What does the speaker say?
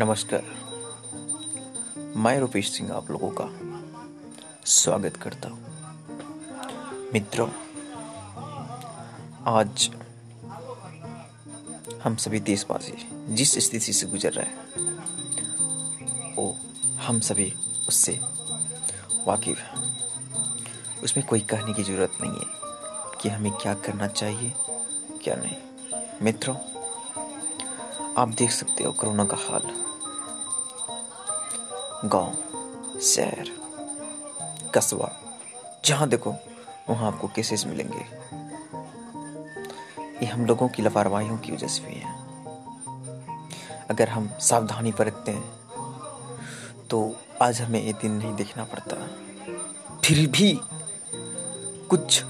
नमस्कार। मैं रूपेश सिंह आप लोगों का स्वागत करता हूँ। मित्रों, आज हम सभी देशवासी जिस स्थिति से गुजर रहे हैं वो हम सभी उससे वाकिफ हैं। उसमें कोई कहने की ज़रूरत नहीं है कि हमें क्या करना चाहिए, क्या नहीं। मित्रों आप देख सकते हो कोरोना का हाल। गाँव, शहर, कस्बा, जहाँ देखो, वहाँ आपको केसेस मिलेंगे। ये हम लोगों की लापरवाहियों की वजह से भी है। अगर हम सावधानी बरतते हैं तो आज हमें ये दिन नहीं देखना पड़ता। फिर भी कुछ